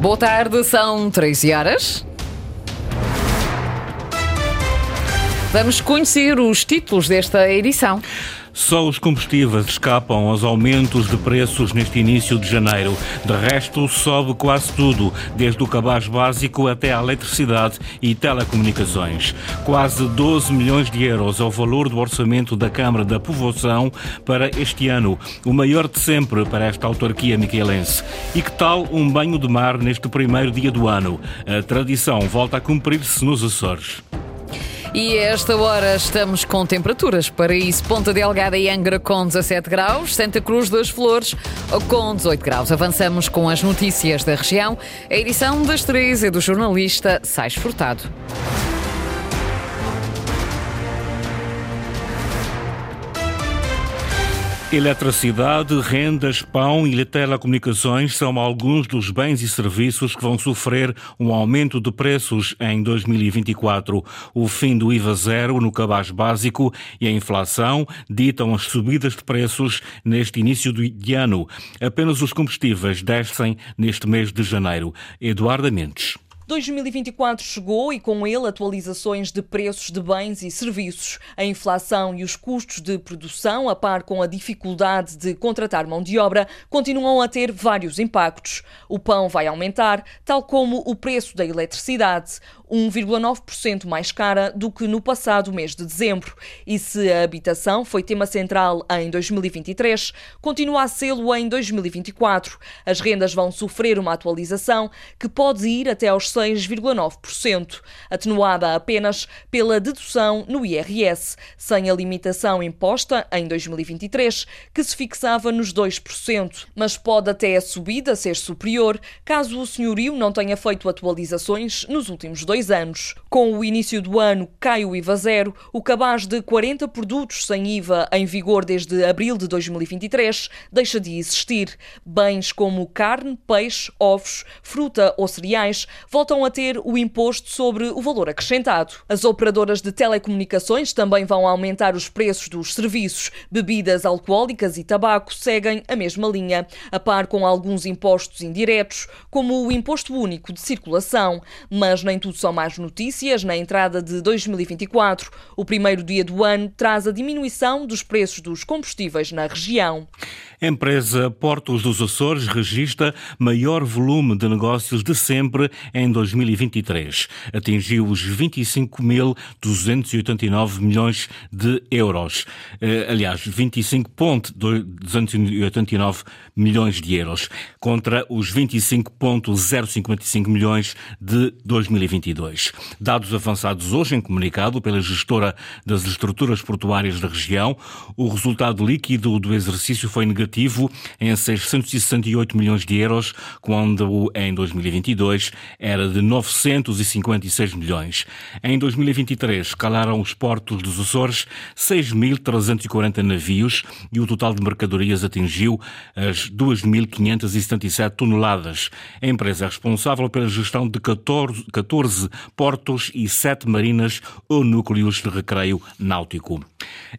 Boa tarde, são 13 horas. Vamos conhecer os títulos desta edição. Só os combustíveis escapam aos aumentos de preços neste início de janeiro. De resto, sobe quase tudo, desde o cabaz básico até a eletricidade e telecomunicações. Quase 12 milhões de euros é o valor do orçamento da Câmara da Povoação para este ano, o maior de sempre para esta autarquia miquelense. E que tal um banho de mar neste primeiro dia do ano? A tradição volta a cumprir-se nos Açores. E a esta hora estamos com temperaturas. Para isso, Ponta Delgada e Angra com 17 graus, Santa Cruz das Flores com 18 graus. Avançamos com as notícias da região. A edição das três é do jornalista Sais Furtado. Eletricidade, rendas, pão e telecomunicações são alguns dos bens e serviços que vão sofrer um aumento de preços em 2024. O fim do IVA zero no cabaz básico e a inflação ditam as subidas de preços neste início de ano. Apenas os combustíveis descem neste mês de janeiro. Eduardo Mendes. 2024 chegou e com ele atualizações de preços de bens e serviços. A inflação e os custos de produção, a par com a dificuldade de contratar mão de obra, continuam a ter vários impactos. O pão vai aumentar, tal como o preço da eletricidade. 1,9% mais cara do que no passado mês de dezembro. E se a habitação foi tema central em 2023, continua a sê-lo em 2024. As rendas vão sofrer uma atualização que pode ir até aos 6,9%, atenuada apenas pela dedução no IRS, sem a limitação imposta em 2023, que se fixava nos 2%, mas pode até a subida ser superior caso o senhorio não tenha feito atualizações nos últimos dois anos. Com o início do ano, cai o IVA zero, o cabaz de 40 produtos sem IVA em vigor desde abril de 2023 deixa de existir. Bens como carne, peixe, ovos, fruta ou cereais voltam a ter o imposto sobre o valor acrescentado. As operadoras de telecomunicações também vão aumentar os preços dos serviços. Bebidas alcoólicas e tabaco seguem a mesma linha, a par com alguns impostos indiretos, como o Imposto Único de Circulação. Mas nem tudo são más notícias. Na entrada de 2024, o primeiro dia do ano traz a diminuição dos preços dos combustíveis na região. Empresa Portos dos Açores registra maior volume de negócios de sempre em 2023. Atingiu os 25.289 milhões de euros. Eh, aliás, 25.289 milhões de euros contra os 25.055 milhões de 2022. Dados avançados hoje em comunicado pela gestora das estruturas portuárias da região, o resultado líquido do exercício foi negativo negativo em 668 milhões de euros, quando em 2022 era de 956 milhões. Em 2023 calaram os portos dos Açores 6.340 navios e o total de mercadorias atingiu as 2.577 toneladas. A empresa é responsável pela gestão de 14, 14 portos e 7 marinas ou núcleos de recreio náutico.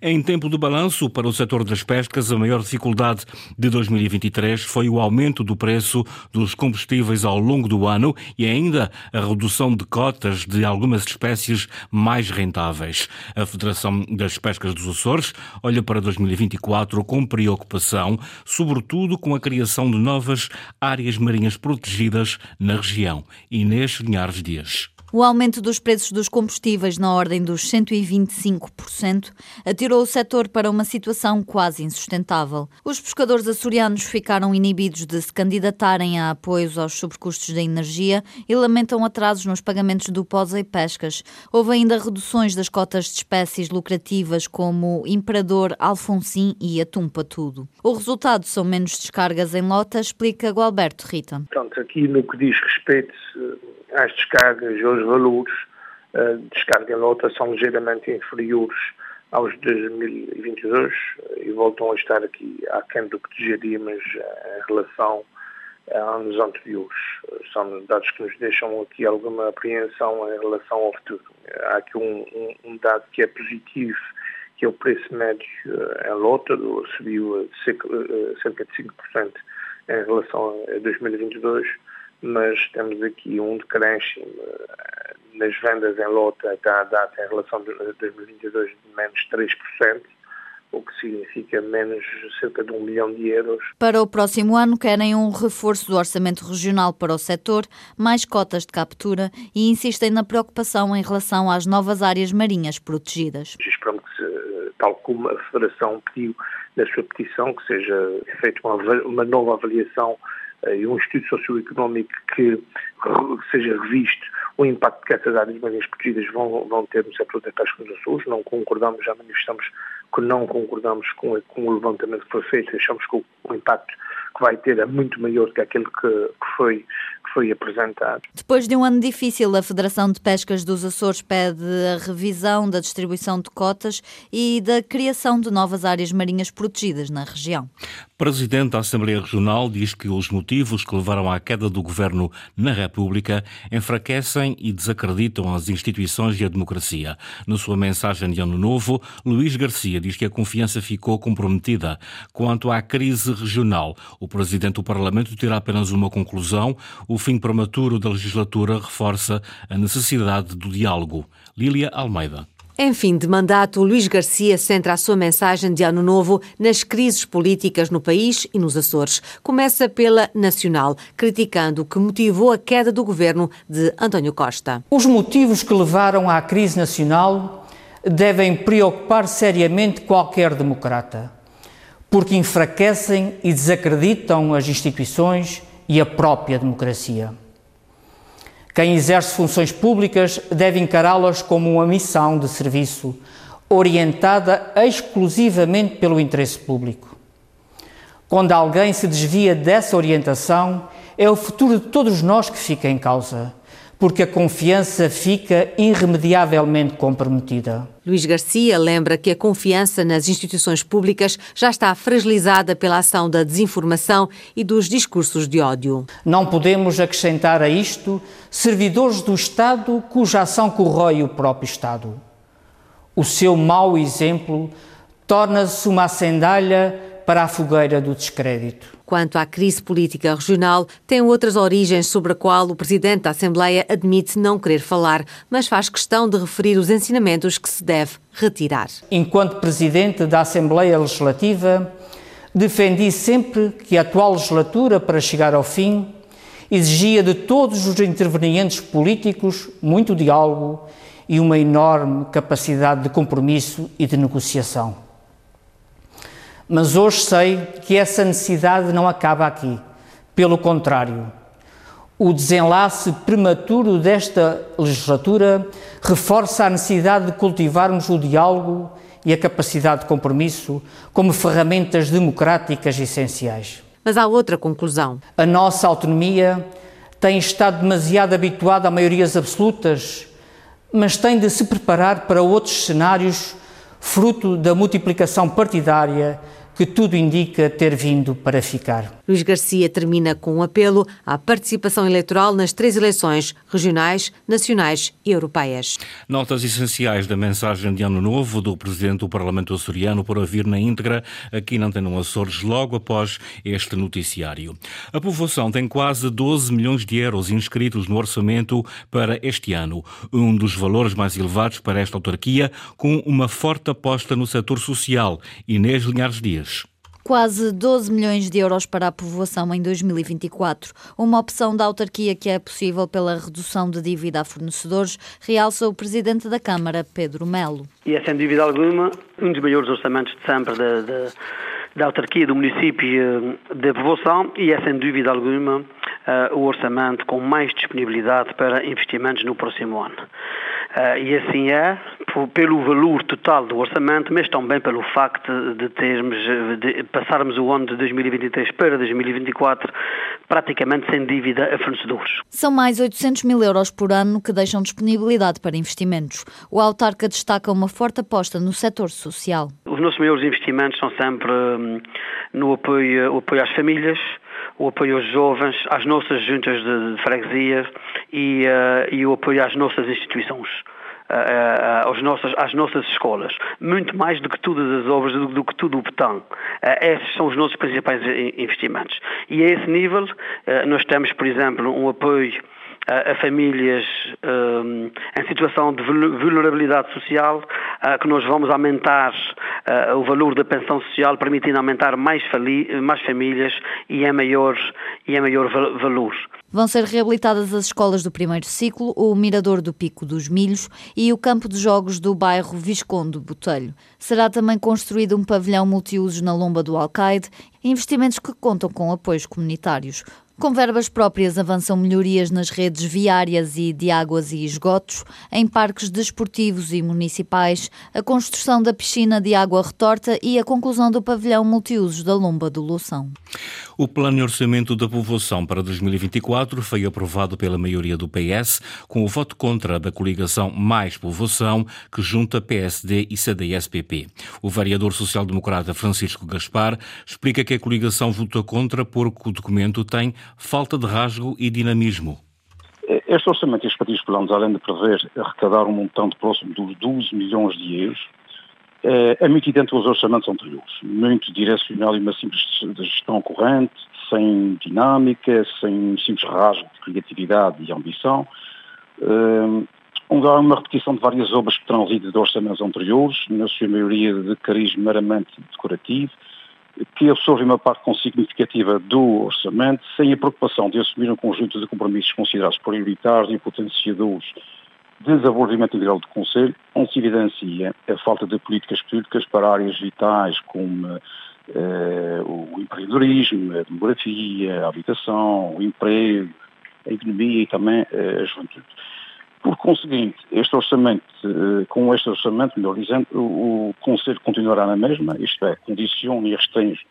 Em tempo de balanço para o setor das pescas, a maior dificuldade de 2023 foi o aumento do preço dos combustíveis ao longo do ano e ainda a redução de cotas de algumas espécies mais rentáveis. A Federação das Pescas dos Açores olha para 2024 com preocupação, sobretudo com a criação de novas áreas marinhas protegidas na região. Inês Linhares Dias. O aumento dos preços dos combustíveis na ordem dos 125% atirou o setor para uma situação quase insustentável. Os pescadores açorianos ficaram inibidos de se candidatarem a apoios aos sobrecustos da energia e lamentam atrasos nos pagamentos do POSA e pescas. Houve ainda reduções das cotas de espécies lucrativas como Imperador, Alfonsim e Atum Patudo. O resultado são menos descargas em lota, explica Gualberto Rita. Portanto, aqui no que diz respeito às descargas e aos valores uh, de descarga em lota são ligeiramente inferiores aos de 2022 e voltam a estar aqui aquém do que desejaríamos em relação a anos anteriores. São dados que nos deixam aqui alguma apreensão em relação ao futuro. Há aqui um, um, um dado que é positivo, que é o preço médio em lota, subiu cerca de 5% em relação a 2022, mas temos aqui um decréscimo eh, nas vendas em lota até à data em relação a 2022 de menos 3%, o que significa menos cerca de um milhão de euros. Para o próximo ano, querem um reforço do orçamento regional para o setor, mais cotas de captura e insistem na preocupação em relação às novas áreas marinhas protegidas. Esperamos que, tal como a Federação pediu na sua petição, que seja feita uma, uma nova avaliação eh, um estudo socioeconómico que seja revisto o impacto que essas áreas marinhas protegidas vão, vão ter no setor da pesca nos Açores. Não concordamos, já manifestamos que não concordamos com, com o levantamento que foi feito, achamos que o, o impacto que vai ter é muito maior que aquele que, que, foi, que foi apresentado. Depois de um ano difícil, a Federação de Pescas dos Açores pede a revisão da distribuição de cotas e da criação de novas áreas marinhas protegidas na região. Presidente da Assembleia Regional diz que os motivos que levaram à queda do governo na República enfraquecem e desacreditam as instituições e a democracia. Na sua mensagem de Ano Novo, Luís Garcia diz que a confiança ficou comprometida. Quanto à crise regional, o Presidente do Parlamento terá apenas uma conclusão: o fim prematuro da legislatura reforça a necessidade do diálogo. Lília Almeida. Em fim de mandato, Luís Garcia centra a sua mensagem de Ano Novo nas crises políticas no país e nos Açores. Começa pela nacional, criticando o que motivou a queda do governo de António Costa. Os motivos que levaram à crise nacional devem preocupar seriamente qualquer democrata, porque enfraquecem e desacreditam as instituições e a própria democracia. Quem exerce funções públicas deve encará-las como uma missão de serviço, orientada exclusivamente pelo interesse público. Quando alguém se desvia dessa orientação, é o futuro de todos nós que fica em causa porque a confiança fica irremediavelmente comprometida. Luís Garcia lembra que a confiança nas instituições públicas já está fragilizada pela ação da desinformação e dos discursos de ódio. Não podemos acrescentar a isto servidores do Estado cuja ação corrói o próprio Estado. O seu mau exemplo torna-se uma acendalha para a fogueira do descrédito. Quanto à crise política regional, tem outras origens sobre a qual o Presidente da Assembleia admite não querer falar, mas faz questão de referir os ensinamentos que se deve retirar. Enquanto Presidente da Assembleia Legislativa, defendi sempre que a atual legislatura, para chegar ao fim, exigia de todos os intervenientes políticos muito diálogo e uma enorme capacidade de compromisso e de negociação. Mas hoje sei que essa necessidade não acaba aqui. Pelo contrário, o desenlace prematuro desta legislatura reforça a necessidade de cultivarmos o diálogo e a capacidade de compromisso como ferramentas democráticas essenciais. Mas há outra conclusão. A nossa autonomia tem estado demasiado habituada a maiorias absolutas, mas tem de se preparar para outros cenários fruto da multiplicação partidária que tudo indica ter vindo para ficar. Luís Garcia termina com um apelo à participação eleitoral nas três eleições regionais, nacionais e europeias. Notas essenciais da mensagem de Ano Novo do Presidente do Parlamento açoriano por ouvir na íntegra aqui na Antena Açores logo após este noticiário. A povoação tem quase 12 milhões de euros inscritos no orçamento para este ano, um dos valores mais elevados para esta autarquia, com uma forte aposta no setor social. Inês Linhares Dias quase 12 milhões de euros para a povoação em 2024. Uma opção da autarquia que é possível pela redução de dívida a fornecedores, realça o presidente da Câmara, Pedro Melo. E é sem dúvida alguma um dos maiores orçamentos de sempre da, da, da autarquia do município eh, de povoação e é sem dúvida alguma uh, o orçamento com mais disponibilidade para investimentos no próximo ano. Uh, e assim é, pelo valor total do orçamento, mas também pelo facto de termos, de passarmos o ano de 2023 para 2024 praticamente sem dívida a fornecedores. São mais 800 mil euros por ano que deixam disponibilidade para investimentos. O autarca destaca uma forte aposta no setor social. Os nossos maiores investimentos são sempre hum, no apoio, apoio às famílias, o apoio aos jovens, às nossas juntas de, de freguesia e, uh, e o apoio às nossas instituições. Às, nossas, às nossas escolas, muito mais do que todas as obras, do, do que tudo o betão. esses são os nossos principais investimentos. E a esse nível, nós temos, por exemplo, um apoio a, famílias um, em situação de vulnerabilidade social, que nós vamos aumentar o valor da pensão social, permitindo aumentar mais, mais famílias e é maior, e é maior valor. Vão ser reabilitadas as escolas do primeiro ciclo, o Mirador do Pico dos Milhos e o campo de jogos do bairro Visconde Botelho. Será também construído um pavilhão multiusos na Lomba do Alcaide, investimentos que contam com apoios comunitários. Com verbas próprias avançam melhorias nas redes viárias e de águas e esgotos, em parques desportivos e municipais, a construção da piscina de água retorta e a conclusão do pavilhão multiusos da Lomba do Loução. O plano de orçamento da povoação para 2024 foi aprovado pela maioria do PS, com o voto contra da coligação Mais Povoação, que junta PSD e CDS-PP. O vereador social-democrata Francisco Gaspar explica que a coligação votou contra porque o documento tem falta de rasgo e dinamismo. Este orçamento e os partidos planos, além de prever arrecadar um montante próximo dos 12 milhões de euros, é muito idêntico aos orçamentos anteriores. Muito direcional e uma simples gestão corrente, sem dinâmica, sem simples rasgo de criatividade e ambição. Um, onde há uma repetição de várias obras que terão vindo de orçamentos anteriores, na sua maioria de cariz meramente decorativo, que absorve uma parte significativa do orçamento, sem a preocupação de assumir um conjunto de compromissos considerados prioritários e potenciadores desenvolvimento integral do Conselho, onde se evidencia a falta de políticas públicas para áreas vitais como eh, o empreendedorismo, a demografia, a habitação, o emprego, a economia e também eh, a juventude. Por conseguinte, este orçamento, eh, com este orçamento, melhor dizendo, o, Conselho continuará na mesma, isto é, condiciona e restringe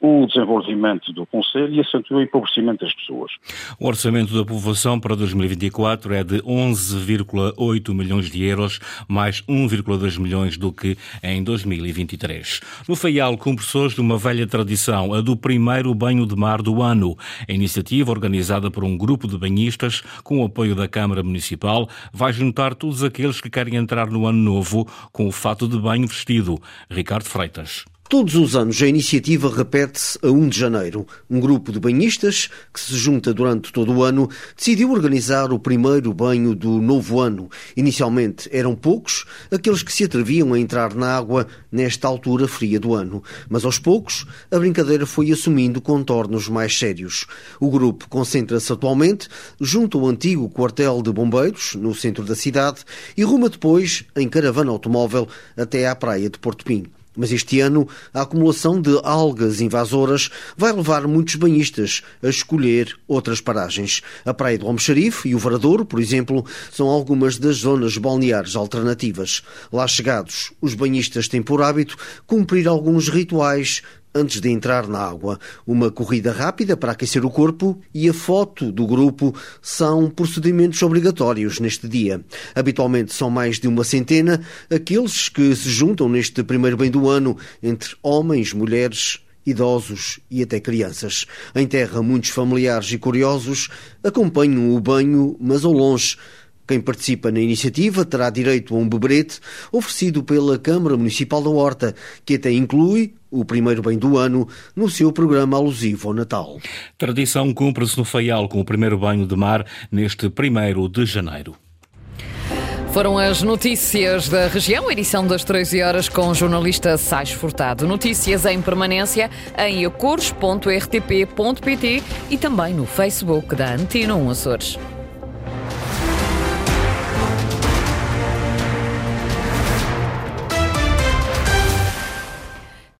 o desenvolvimento do Conselho e acentua o empobrecimento das pessoas. O orçamento da povoação para 2024 é de 11,8 milhões de euros, mais 1,2 milhões do que em 2023. No Faial, cumpre-se de uma velha tradição, a do primeiro banho de mar do ano. A iniciativa, organizada por um grupo de banhistas, com o apoio da Câmara Municipal, vai juntar todos aqueles que querem entrar no ano novo com o fato de banho vestido. Ricardo Freitas. Todos os anos a iniciativa repete-se a 1 de janeiro. Um grupo de banhistas, que se junta durante todo o ano, decidiu organizar o primeiro banho do novo ano. Inicialmente eram poucos aqueles que se atreviam a entrar na água nesta altura fria do ano. Mas aos poucos a brincadeira foi assumindo contornos mais sérios. O grupo concentra-se atualmente junto ao antigo quartel de bombeiros, no centro da cidade, e ruma depois em caravana automóvel até à praia de Porto Pinho. Mas este ano, a acumulação de algas invasoras vai levar muitos banhistas a escolher outras paragens. A Praia do Almoxarife e o Varadouro, por exemplo, são algumas das zonas balneares alternativas. Lá chegados, os banhistas têm por hábito cumprir alguns rituais antes de entrar na água. Uma corrida rápida para aquecer o corpo e a foto do grupo são procedimentos obrigatórios neste dia. Habitualmente são mais de uma centena aqueles que se juntam neste primeiro bem do ano entre homens, mulheres, idosos e até crianças. Em terra, muitos familiares e curiosos acompanham o banho, mas ao longe. Quem participa na iniciativa terá direito a um beberete oferecido pela Câmara Municipal da Horta, que até inclui o primeiro bem do ano, no seu programa alusivo ao Natal. Tradição cumpre-se no Faial com o primeiro banho de mar neste primeiro de janeiro. Foram as notícias da região, edição das 13 horas com o jornalista Sais Furtado. Notícias em permanência em acores.rtp.pt e também no Facebook da Antena 1 Açores.